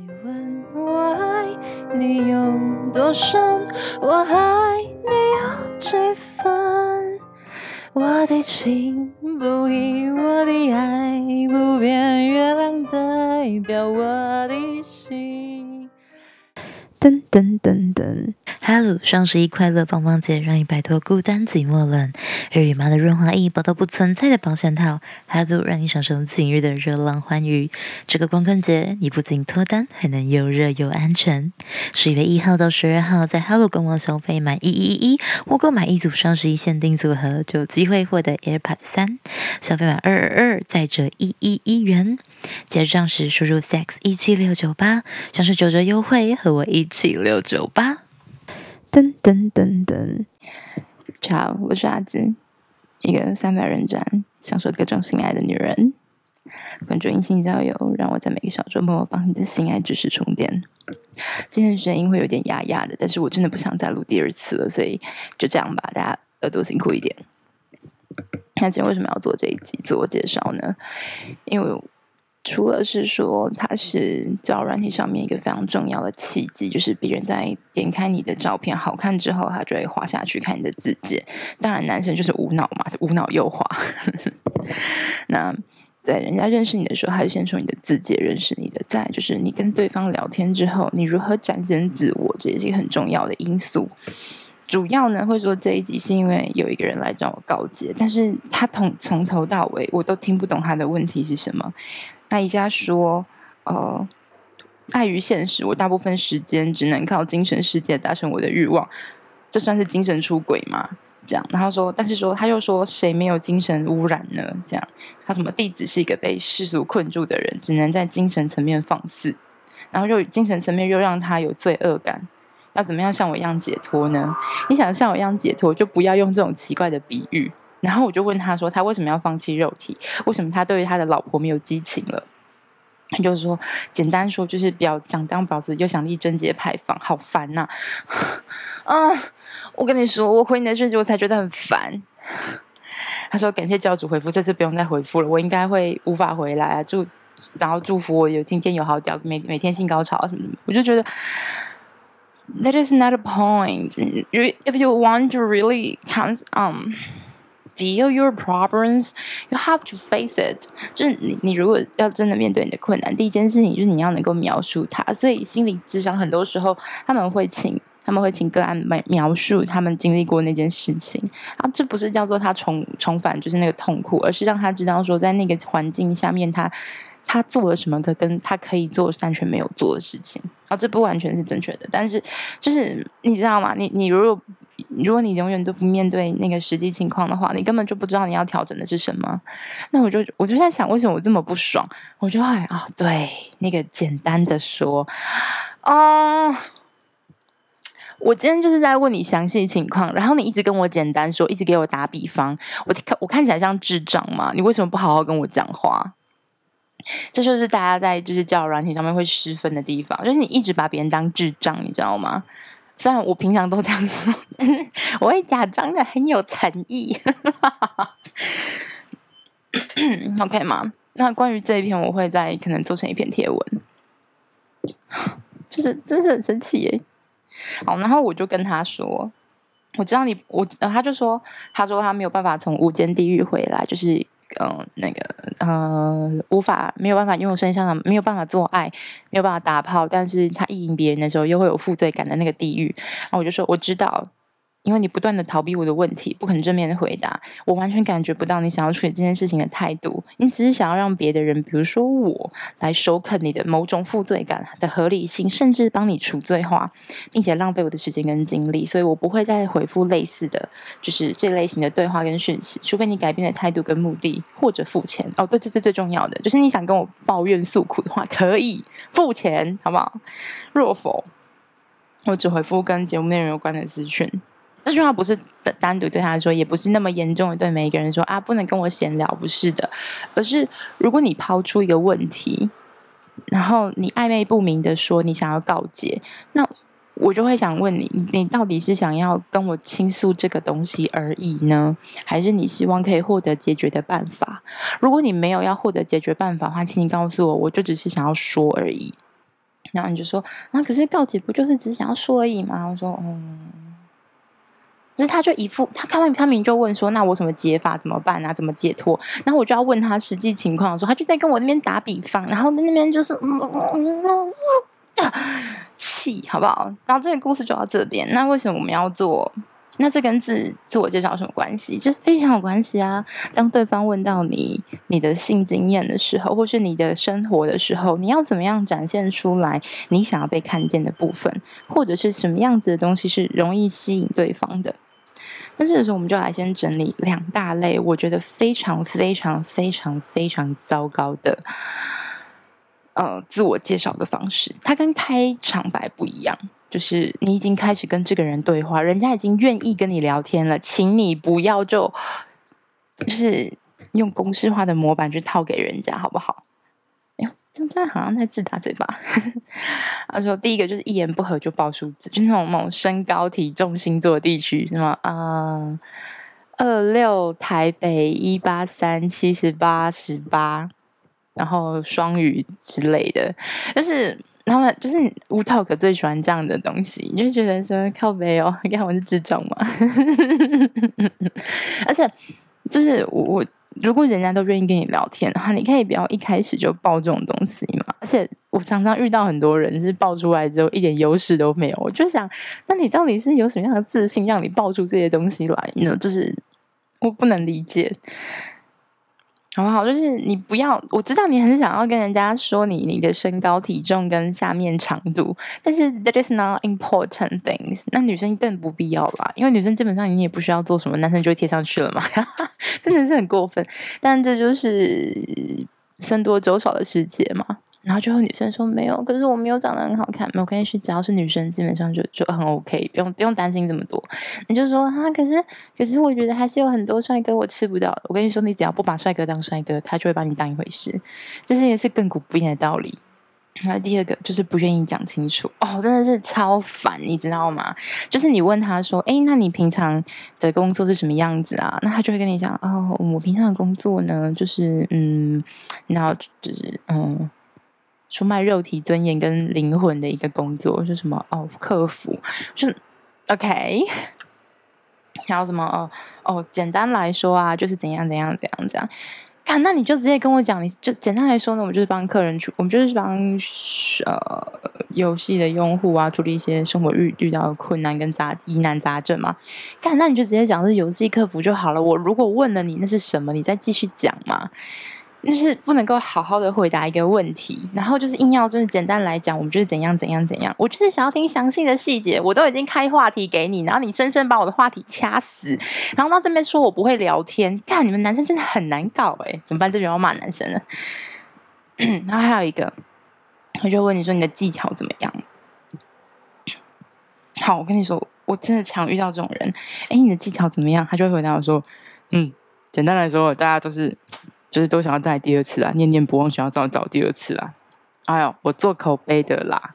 你问我爱你有多深，我爱你有几分？我的情不移，我的爱不变，月亮代表我的心。噔噔噔噔，Hello，双十一快乐棒棒节，让你摆脱孤单寂寞冷。日语妈的润滑液，宝到不存在的保险套，Hello，让你享受今日的热浪欢愉。这个光棍节，你不仅脱单，还能又热又安全。十一月一号到十二号，在 Hello 官网消费满一一一，或购买一组双十一限定组合，就有机会获得 AirPods 三。消费满二二二，再折一一一元。结账时输入 sex 一七六九八，享受九折优惠，和我一起六九八。噔噔噔噔，好，我是阿梓，一个三百人斩，享受各种性爱的女人。关注音性交友，让我在每个小周末帮你的性爱知识充电。今天的声音会有点哑哑的，但是我真的不想再录第二次了，所以就这样吧，大家耳朵辛苦一点。那今天为什么要做这一集自我介绍呢？因为。除了是说它是交软体上面一个非常重要的契机，就是别人在点开你的照片好看之后，他就会滑下去看你的自介。当然，男生就是无脑嘛，无脑右滑。那在人家认识你的时候，还是先从你的自介认识你的。再就是你跟对方聊天之后，你如何展现自我，这也是一个很重要的因素。主要呢，会说这一集是因为有一个人来找我告解，但是他从从头到尾我都听不懂他的问题是什么。那一家说，呃，碍于现实，我大部分时间只能靠精神世界达成我的欲望，这算是精神出轨吗？这样，然后说，但是说他又说，谁没有精神污染呢？这样，他什么弟子是一个被世俗困住的人，只能在精神层面放肆，然后又精神层面又让他有罪恶感，要怎么样像我一样解脱呢？你想像我一样解脱，就不要用这种奇怪的比喻。然后我就问他说：“他为什么要放弃肉体？为什么他对于他的老婆没有激情了？”他就是说，简单说就是比较想当婊子，又想立贞节牌坊，好烦呐！啊，我跟你说，我回你的讯息，我才觉得很烦。他说：“感谢教主回复，这次不用再回复了。我应该会无法回来啊，祝然后祝福我有今天有好屌，每每天性高潮啊什么什么。”我就觉得，That is not a point. If you want to really count, um. Deal your problems, you have to face it。就是你，你如果要真的面对你的困难，第一件事情就是你要能够描述它。所以心理智商很多时候他们会请，他们会请个案描描述他们经历过那件事情。啊，这不是叫做他重重返，就是那个痛苦，而是让他知道说，在那个环境下面他，他做了什么，跟他可以做但却没有做的事情。啊，这不完全是正确的，但是就是你知道吗？你你如果。如果你永远都不面对那个实际情况的话，你根本就不知道你要调整的是什么。那我就我就在想，为什么我这么不爽？我就哎啊，对，那个简单的说，哦，我今天就是在问你详细情况，然后你一直跟我简单说，一直给我打比方，我看我看起来像智障吗？你为什么不好好跟我讲话？这就是大家在就是交友软体上面会失分的地方，就是你一直把别人当智障，你知道吗？虽然我平常都这样子，我会假装的很有诚意，OK 吗？那关于这一篇，我会再可能做成一篇贴文，就是真是很神奇耶。好，然后我就跟他说，我知道你，我，他就说，他说他没有办法从无间地狱回来，就是。嗯，那个呃，无法没有办法拥有身上的，没有办法做爱，没有办法打炮，但是他意淫别人的时候又会有负罪感的那个地狱。然后我就说，我知道。因为你不断的逃避我的问题，不肯正面的回答，我完全感觉不到你想要处理这件事情的态度。你只是想要让别的人，比如说我，来首肯你的某种负罪感的合理性，甚至帮你除罪化，并且浪费我的时间跟精力。所以我不会再回复类似的就是这类型的对话跟讯息，除非你改变了态度跟目的，或者付钱。哦，对，这是最重要的，就是你想跟我抱怨诉苦的话，可以付钱，好不好？若否，我只回复跟节目内容有关的资讯。这句话不是单独对他说，也不是那么严重的对每一个人说啊，不能跟我闲聊，不是的，而是如果你抛出一个问题，然后你暧昧不明的说你想要告解，那我就会想问你，你到底是想要跟我倾诉这个东西而已呢，还是你希望可以获得解决的办法？如果你没有要获得解决办法的话，请你告诉我，我就只是想要说而已。然后你就说啊，可是告解不就是只想要说而已吗？我说嗯，可是他就一副他看完他明就问说，那我什么解法怎么办啊？怎么解脱？然后我就要问他实际情况的时候，他就在跟我那边打比方，然后那边就是，气好不好？然后这个故事就到这边。那为什么我们要做？那这跟自自我介绍有什么关系？就是非常有关系啊！当对方问到你你的性经验的时候，或是你的生活的时候，你要怎么样展现出来你想要被看见的部分，或者是什么样子的东西是容易吸引对方的？那这个时候，我们就来先整理两大类，我觉得非常非常非常非常糟糕的，呃，自我介绍的方式，它跟开场白不一样。就是你已经开始跟这个人对话，人家已经愿意跟你聊天了，请你不要就就是用公式化的模板去套给人家，好不好？现在，好像在自打嘴巴。他说第一个就是一言不合就报数字，就那种那种身高、体重、星座地区，什么啊，二六台北一八三七十八十八，然后双语之类的，就是。他们就是无 talk 最喜欢这样的东西，你就觉得说靠北哦，你看我是智障嘛。而且就是我，我如果人家都愿意跟你聊天的话，你可以不要一开始就爆这种东西嘛。而且我常常遇到很多人是爆出来之后一点优势都没有，我就想，那你到底是有什么样的自信让你爆出这些东西来呢？就是我不能理解。好不好？就是你不要，我知道你很想要跟人家说你你的身高体重跟下面长度，但是 that is not important things。那女生更不必要啦，因为女生基本上你也不需要做什么，男生就会贴上去了嘛，真的是很过分。但这就是僧多粥少的世界嘛。然后就有女生说没有，可是我没有长得很好看，没有关系，只要是女生，基本上就就很 OK，不用不用担心这么多。你就说啊，可是可是我觉得还是有很多帅哥我吃不到。我跟你说，你只要不把帅哥当帅哥，他就会把你当一回事，这是也是亘古不变的道理。然后第二个就是不愿意讲清楚哦，真的是超烦，你知道吗？就是你问他说，哎，那你平常的工作是什么样子啊？那他就会跟你讲，哦，我平常的工作呢，就是嗯，然后就是嗯。出卖肉体尊严跟灵魂的一个工作是什么？哦，客服，是 OK。还有什么？哦哦，简单来说啊，就是怎样怎样怎样怎样。看，那你就直接跟我讲，你就简单来说呢，我们就是帮客人处，我们就是帮呃游戏的用户啊处理一些生活遇遇到的困难跟杂疑难杂症嘛。看，那你就直接讲是游戏客服就好了。我如果问了你那是什么，你再继续讲嘛。就是不能够好好的回答一个问题，然后就是硬要就是简单来讲，我们就是怎样怎样怎样。我就是想要听详细的细节，我都已经开话题给你，然后你深深把我的话题掐死，然后到这边说我不会聊天，看你们男生真的很难搞哎，怎么办？这边要骂男生了。然后还有一个，我就问你说你的技巧怎么样？好，我跟你说，我真的常遇到这种人。哎，你的技巧怎么样？他就会回答我说，嗯，简单来说，大家都是。就是都想要再第二次啦，念念不忘想要找找第二次啦。哎呦，我做口碑的啦，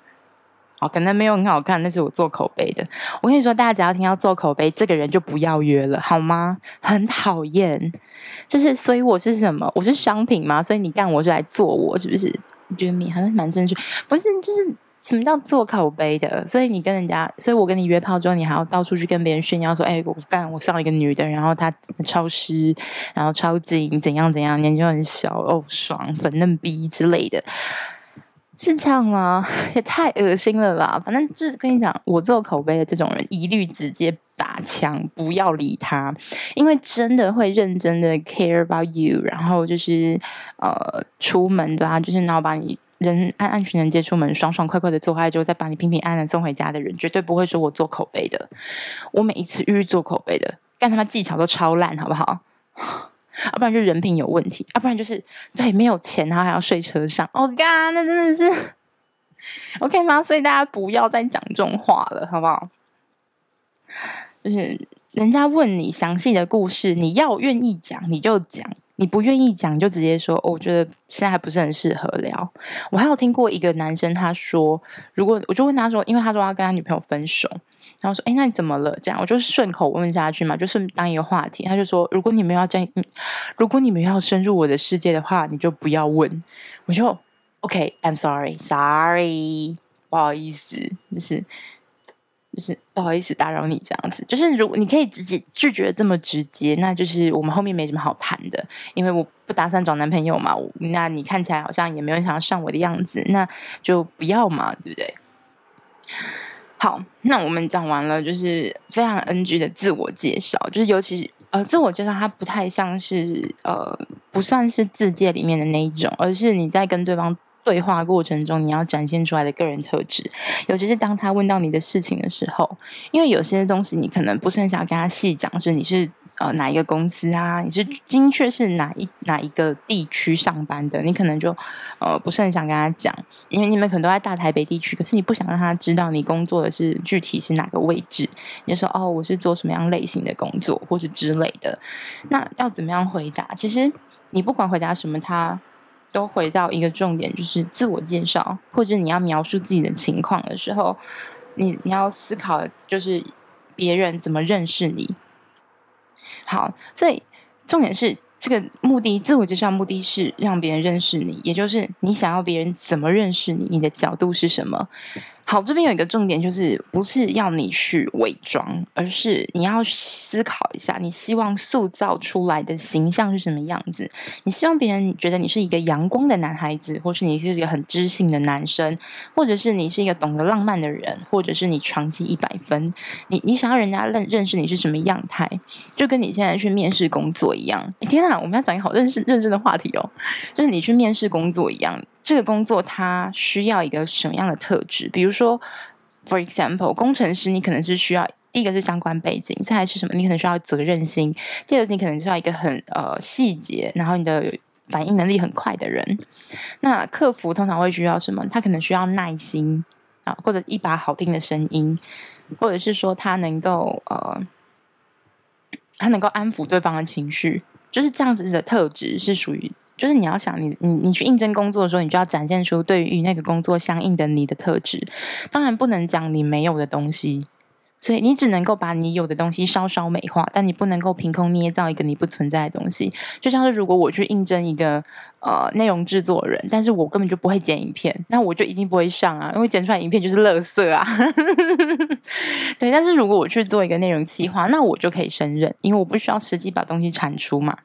哦，可能没有很好看，但是我做口碑的。我跟你说，大家只要听到做口碑，这个人就不要约了，好吗？很讨厌。就是，所以我是什么？我是商品吗？所以你干我是来做我，是不是？你觉得你好像蛮正确，不是？就是。什么叫做口碑的？所以你跟人家，所以我跟你约炮之后，你还要到处去跟别人炫耀说：“哎、我干，我上了一个女的，然后她超湿，然后超紧，怎样怎样，年纪很小，哦，爽，粉嫩逼之类的，是这样吗？也太恶心了吧！反正就是跟你讲，我做口碑的这种人，一律直接打枪，不要理他，因为真的会认真的 care about you，然后就是呃，出门的话，就是然后把你。人安安全全接出门，爽爽快快的做爱之后，再把你平平安安送回家的人，绝对不会说我做口碑的。我每一次遇做口碑的，干他妈技巧都超烂，好不好？要、不然就人品有问题，要、不然就是对没有钱，然后还要睡车上。哦干，那真的是 OK 吗？所以大家不要再讲这种话了，好不好？就是人家问你详细的故事，你要愿意讲，你就讲。你不愿意讲，就直接说，哦，我觉得现在还不是很适合聊。我还有听过一个男生，他说，如果我就问他说，因为他说要跟他女朋友分手，然后说，哎，那你怎么了？这样我就顺口问下去嘛，就顺当一个话题。他就说，如果你们要这样，如果你们要深入我的世界的话，你就不要问。我就，OK，I'm sorry，sorry，不好意思，就是就是不好意思打扰你这样子。就是如果你可以直接拒绝这么直接，那就是我们后面没什么好谈的，因为我不打算找男朋友嘛。那你看起来好像也没有想要上我的样子，那就不要嘛，对不对？好，那我们讲完了，就是非常 NG 的自我介绍，就是尤其呃，自我介绍它不太像是呃，不算是自介里面的那一种，而是你在跟对方对话过程中，你要展现出来的个人特质，尤其是当他问到你的事情的时候，因为有些东西你可能不是很想跟他细讲，是你是。呃，哪一个公司啊？你是精确是哪一哪一个地区上班的？你可能就呃不是很想跟他讲，因为你们可能都在大台北地区，可是你不想让他知道你工作的是具体是哪个位置。你就说哦，我是做什么样类型的工作，或是之类的。那要怎么样回答？其实你不管回答什么，他都回到一个重点，就是自我介绍，或者你要描述自己的情况的时候，你你要思考，就是别人怎么认识你。好，所以重点是这个目的，自我介绍目的是让别人认识你，也就是你想要别人怎么认识你，你的角度是什么。好，这边有一个重点，就是不是要你去伪装，而是你要思考一下，你希望塑造出来的形象是什么样子？你希望别人觉得你是一个阳光的男孩子，或是你是一个很知性的男生，或者是你是一个懂得浪漫的人，或者是你成绩一百分？你你想要人家认认识你是什么样态？就跟你现在去面试工作一样。哎，天啊，我们要讲一个好认识认真的话题哦，就是你去面试工作一样。这个工作它需要一个什么样的特质？比如说，for example，工程师你可能是需要第一个是相关背景，再来是什么？你可能需要责任心，第二个你可能需要一个很呃细节，然后你的反应能力很快的人。那客服通常会需要什么？他可能需要耐心啊，或者一把好听的声音，或者是说他能够呃，他能够安抚对方的情绪，就是这样子的特质是属于。就是你要想你你你去应征工作的时候，你就要展现出对于那个工作相应的你的特质。当然不能讲你没有的东西，所以你只能够把你有的东西稍稍美化，但你不能够凭空捏造一个你不存在的东西。就像是如果我去应征一个呃内容制作人，但是我根本就不会剪影片，那我就一定不会上啊，因为剪出来影片就是垃圾啊。对，但是如果我去做一个内容企划，那我就可以胜任，因为我不需要实际把东西产出嘛。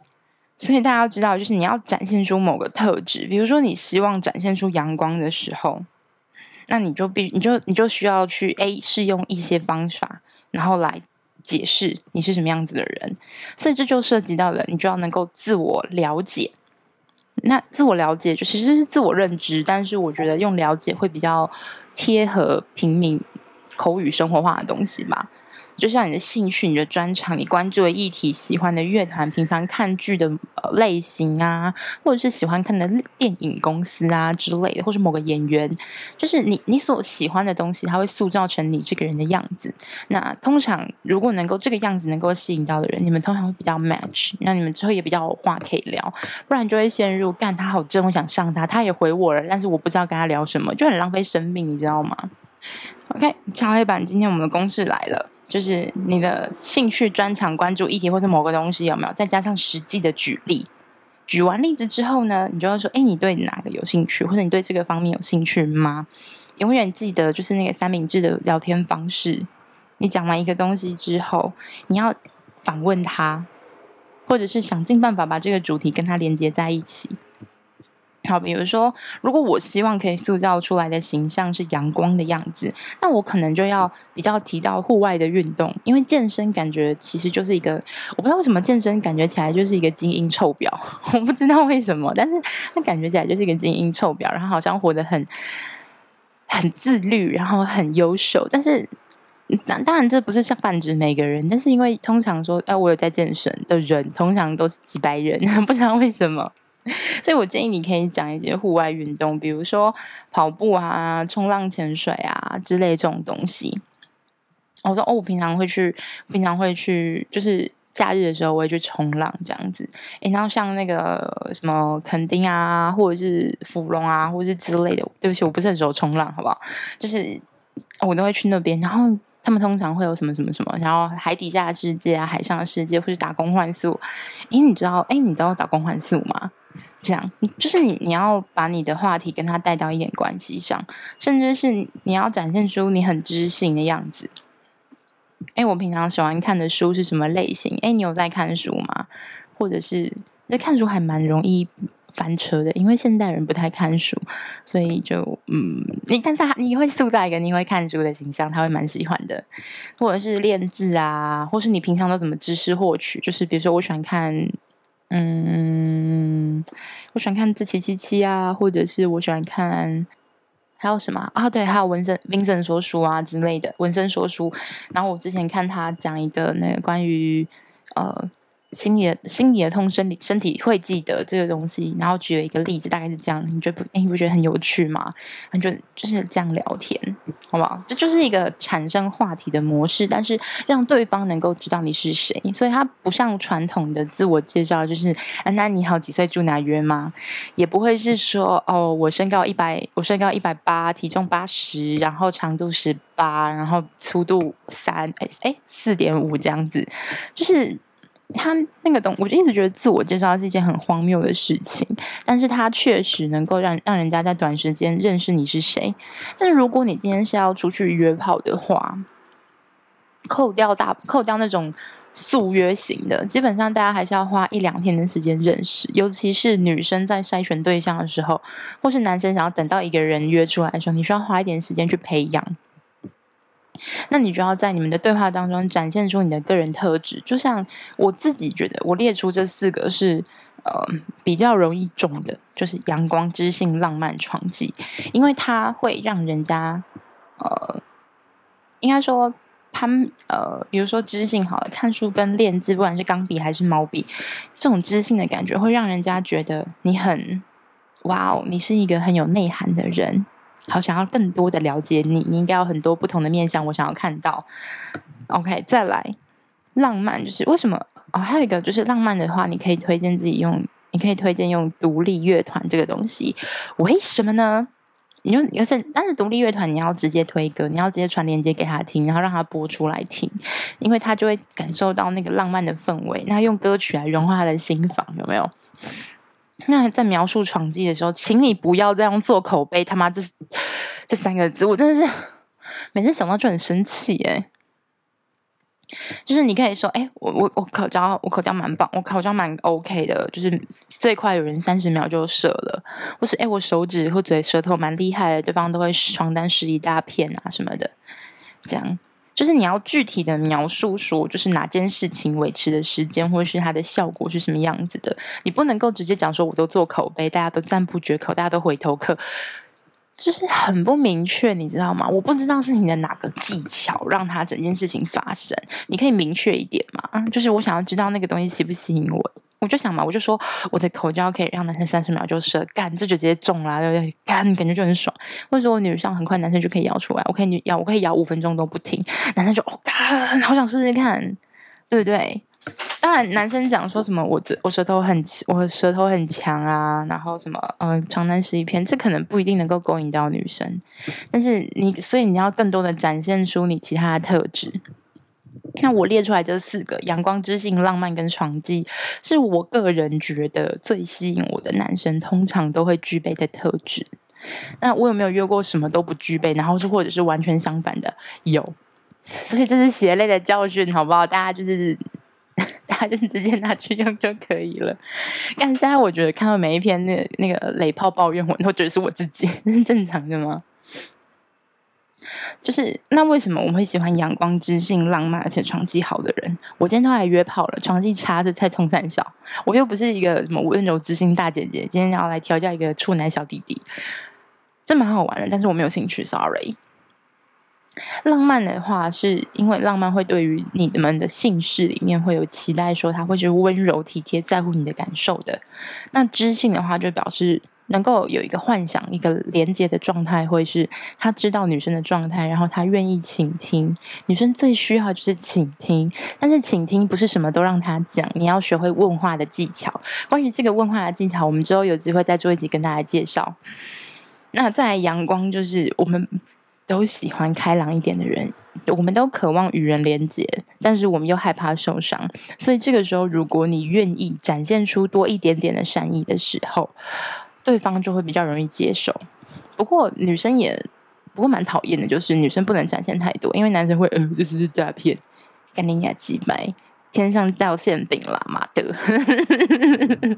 所以大家要知道，就是你要展现出某个特质，比如说你希望展现出阳光的时候，那你就必你就你就需要去 A 试用一些方法，然后来解释你是什么样子的人。所以这就涉及到了，你就要能够自我了解。那自我了解就其实是自我认知，但是我觉得用了解会比较贴合平民口语生活化的东西吧。就像你的兴趣、你的专长、你关注的议题、喜欢的乐团、平常看剧的类型啊，或者是喜欢看的电影公司啊之类的，或是某个演员，就是你你所喜欢的东西，它会塑造成你这个人的样子。那通常如果能够这个样子能够吸引到的人，你们通常会比较 match，那你们之后也比较有话可以聊，不然就会陷入干他好真，我想上他，他也回我了，但是我不知道跟他聊什么，就很浪费生命，你知道吗？OK，敲黑板，今天我们的公式来了。就是你的兴趣、专长、关注议题，或者某个东西有没有？再加上实际的举例，举完例子之后呢，你就要说：哎，你对哪个有兴趣，或者你对这个方面有兴趣吗？永远记得，就是那个三明治的聊天方式。你讲完一个东西之后，你要反问他，或者是想尽办法把这个主题跟他连接在一起。好，比如说，如果我希望可以塑造出来的形象是阳光的样子，那我可能就要比较提到户外的运动，因为健身感觉其实就是一个，我不知道为什么健身感觉起来就是一个精英臭婊，我不知道为什么，但是那感觉起来就是一个精英臭婊，然后好像活得很很自律，然后很优秀，但是当当然这不是像泛指每个人，但是因为通常说，哎，我有在健身的人，通常都是几百人，不知道为什么。所以，我建议你可以讲一些户外运动，比如说跑步啊、冲浪、潜水啊之类这种东西。我说哦，我平常会去，平常会去，就是假日的时候我会去冲浪这样子。诶，然后像那个什么垦丁啊，或者是福隆啊，或者是之类的。对不起，我不是很熟冲浪，好不好？就是我都会去那边，然后他们通常会有什么什么什么，然后海底下的世界啊，海上的世界，或是打工换宿。诶，你知道诶，你知道打工换宿吗？这样，你就是你，你要把你的话题跟他带到一点关系上，甚至是你要展现出你很知性的样子。哎，我平常喜欢看的书是什么类型？哎，你有在看书吗？或者是那看书还蛮容易翻车的，因为现代人不太看书，所以就嗯，你但是你会塑造一个你会看书的形象，他会蛮喜欢的。或者是练字啊，或是你平常都怎么知识获取？就是比如说，我喜欢看。嗯，我喜欢看志祺七七啊，或者是我喜欢看还有什么啊？对，还有文森 Vincent 说书啊之类的，文身说书。然后我之前看他讲一个那个关于呃。心里的心里的痛，身体身体会记得这个东西。然后举了一个例子，大概是这样，你觉得不？哎，你不觉得很有趣吗？你就就是这样聊天，好不好？这就是一个产生话题的模式，但是让对方能够知道你是谁。所以它不像传统的自我介绍，就是啊，那你好，几岁住哪约吗？也不会是说哦，我身高一百，我身高一百八，体重八十，然后长度十八，然后粗度三，哎哎四点五这样子，就是。他那个东，我就一直觉得自我介绍是一件很荒谬的事情，但是他确实能够让让人家在短时间认识你是谁。但是如果你今天是要出去约炮的话，扣掉大扣掉那种速约型的，基本上大家还是要花一两天的时间认识。尤其是女生在筛选对象的时候，或是男生想要等到一个人约出来的时候，你需要花一点时间去培养。那你就要在你们的对话当中展现出你的个人特质，就像我自己觉得，我列出这四个是呃比较容易中的，就是阳光、知性、浪漫、闯技，因为它会让人家呃，应该说他们呃，比如说知性好了，看书跟练字，不管是钢笔还是毛笔，这种知性的感觉会让人家觉得你很哇哦，你是一个很有内涵的人。好，想要更多的了解你，你应该有很多不同的面向，我想要看到。OK，再来，浪漫就是为什么？哦，还有一个就是浪漫的话，你可以推荐自己用，你可以推荐用独立乐团这个东西。为什么呢？你就而且，但是独立乐团你要直接推歌，你要直接传链接给他听，然后让他播出来听，因为他就会感受到那个浪漫的氛围。那用歌曲来融化他的心房，有没有？那在描述闯技的时候，请你不要再用做口碑，他妈这这三个字，我真的是每次想到就很生气哎。就是你可以说，哎、我我我口交，我口交蛮棒，我口交蛮 OK 的，就是最快有人三十秒就射了，或是哎、我手指或嘴舌头蛮厉害的，对方都会床单湿一大片啊什么的，这样。就是你要具体的描述说，就是哪件事情维持的时间，或者是它的效果是什么样子的。你不能够直接讲说，我都做口碑，大家都赞不绝口，大家都回头客，就是很不明确，你知道吗？我不知道是你的哪个技巧让他整件事情发生，你可以明确一点嘛？就是我想要知道那个东西吸不吸引我。我就想嘛，我就说我的口交可以让男生三十秒就射，干这就直接中了，对不对？干感觉就很爽。或者说我女上很快，男生就可以摇出来，我可以摇，我可以摇五分钟都不停，男生就哦干，好想试试看，对不对？当然，男生讲说什么我的我舌头很我舌头很强啊，然后什么嗯床单十一片，这可能不一定能够勾引到女生，但是你所以你要更多的展现出你其他的特质。那我列出来这四个：阳光、知性、浪漫跟床技，是我个人觉得最吸引我的男生，通常都会具备的特质。那我有没有约过什么都不具备，然后是或者是完全相反的？有，所以这是血泪的教训，好不好？大家就是 大家就直接拿去用就可以了。但现在我觉得看到每一篇那、那个雷炮抱怨文，都觉得是我自己，这是正常的吗？就是那为什么我们会喜欢阳光、知性、浪漫而且床技好的人？我今天都来约炮了，床技差是菜冲三小，我又不是一个什么温柔知性大姐姐，今天要来调教一个处男小弟弟，这蛮好玩的，但是我没有兴趣，sorry。浪漫的话，是因为浪漫会对于你们的姓氏里面会有期待，说他会是温柔体贴、在乎你的感受的。那知性的话，就表示。能够有一个幻想，一个连接的状态，会是他知道女生的状态，然后他愿意倾听。女生最需要就是倾听，但是倾听不是什么都让他讲，你要学会问话的技巧。关于这个问话的技巧，我们之后有机会再做一集跟大家介绍。那在阳光，就是我们都喜欢开朗一点的人，我们都渴望与人连接，但是我们又害怕受伤，所以这个时候，如果你愿意展现出多一点点的善意的时候，对方就会比较容易接受。不过女生也不过蛮讨厌的，就是女生不能展现太多，因为男生会呃，这是诈骗，干你娘鸡掰，天上掉馅饼啦，妈的！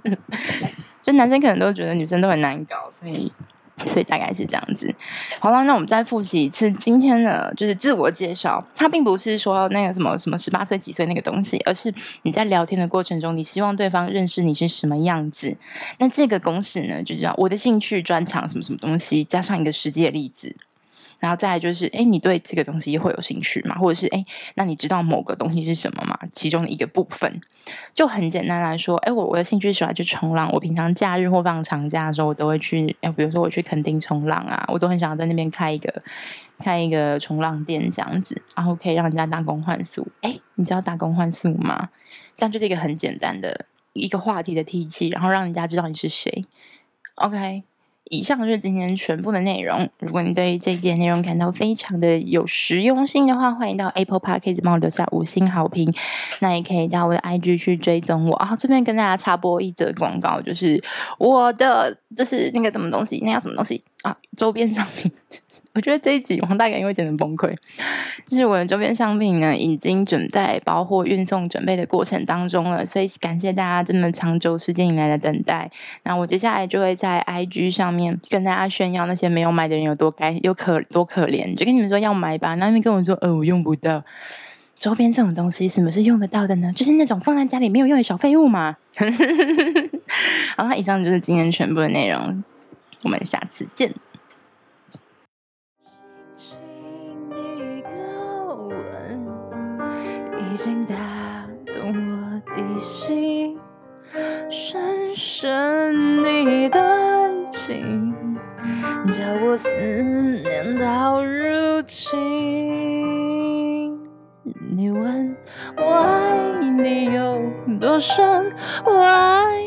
就男生可能都觉得女生都很难搞，所以。所以大概是这样子。好了，那我们再复习一次。今天的，就是自我介绍。它并不是说那个什么什么十八岁几岁那个东西，而是你在聊天的过程中，你希望对方认识你是什么样子。那这个公式呢，就叫我的兴趣、专长什么什么东西，加上一个实际的例子。然后再来就是，哎，你对这个东西会有兴趣吗？或者是，哎，那你知道某个东西是什么吗？其中的一个部分，就很简单来说，哎，我我的兴趣喜欢去冲浪，我平常假日或放长假的时候，我都会去，哎，比如说我去垦丁冲浪啊，我都很想要在那边开一个开一个冲浪店这样子，然后可以让人家打工换宿。哎，你知道打工换宿吗？这样就是一个很简单的一个话题的提起，然后让人家知道你是谁。OK。以上就是今天全部的内容。如果你对这一节内容感到非常的有实用性的话，欢迎到 Apple Podcast 帮我留下五星好评。那也可以到我的 IG 去追踪我啊。顺便跟大家插播一则广告，就是我的就是那个什么东西，那叫什么东西啊？周边商品。我觉得这一集王大概会简直崩溃。就是我的周边商品呢，已经准在包货运送准备的过程当中了，所以感谢大家这么长久时间以来的等待。那我接下来就会在 IG 上面跟大家炫耀那些没有买的人有多该有可多可怜，就跟你们说要买吧。那你们跟我说，呃，我用不到周边这种东西，什么是用得到的呢？就是那种放在家里没有用的小废物嘛。好了，以上就是今天全部的内容，我们下次见。已经打动我的心，深深一段情，叫我思念到如今。你问我爱你有多深，我爱你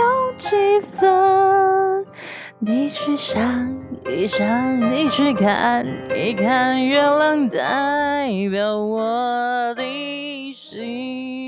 有几分？你去想一想，你去看一看，月亮代表我的。see.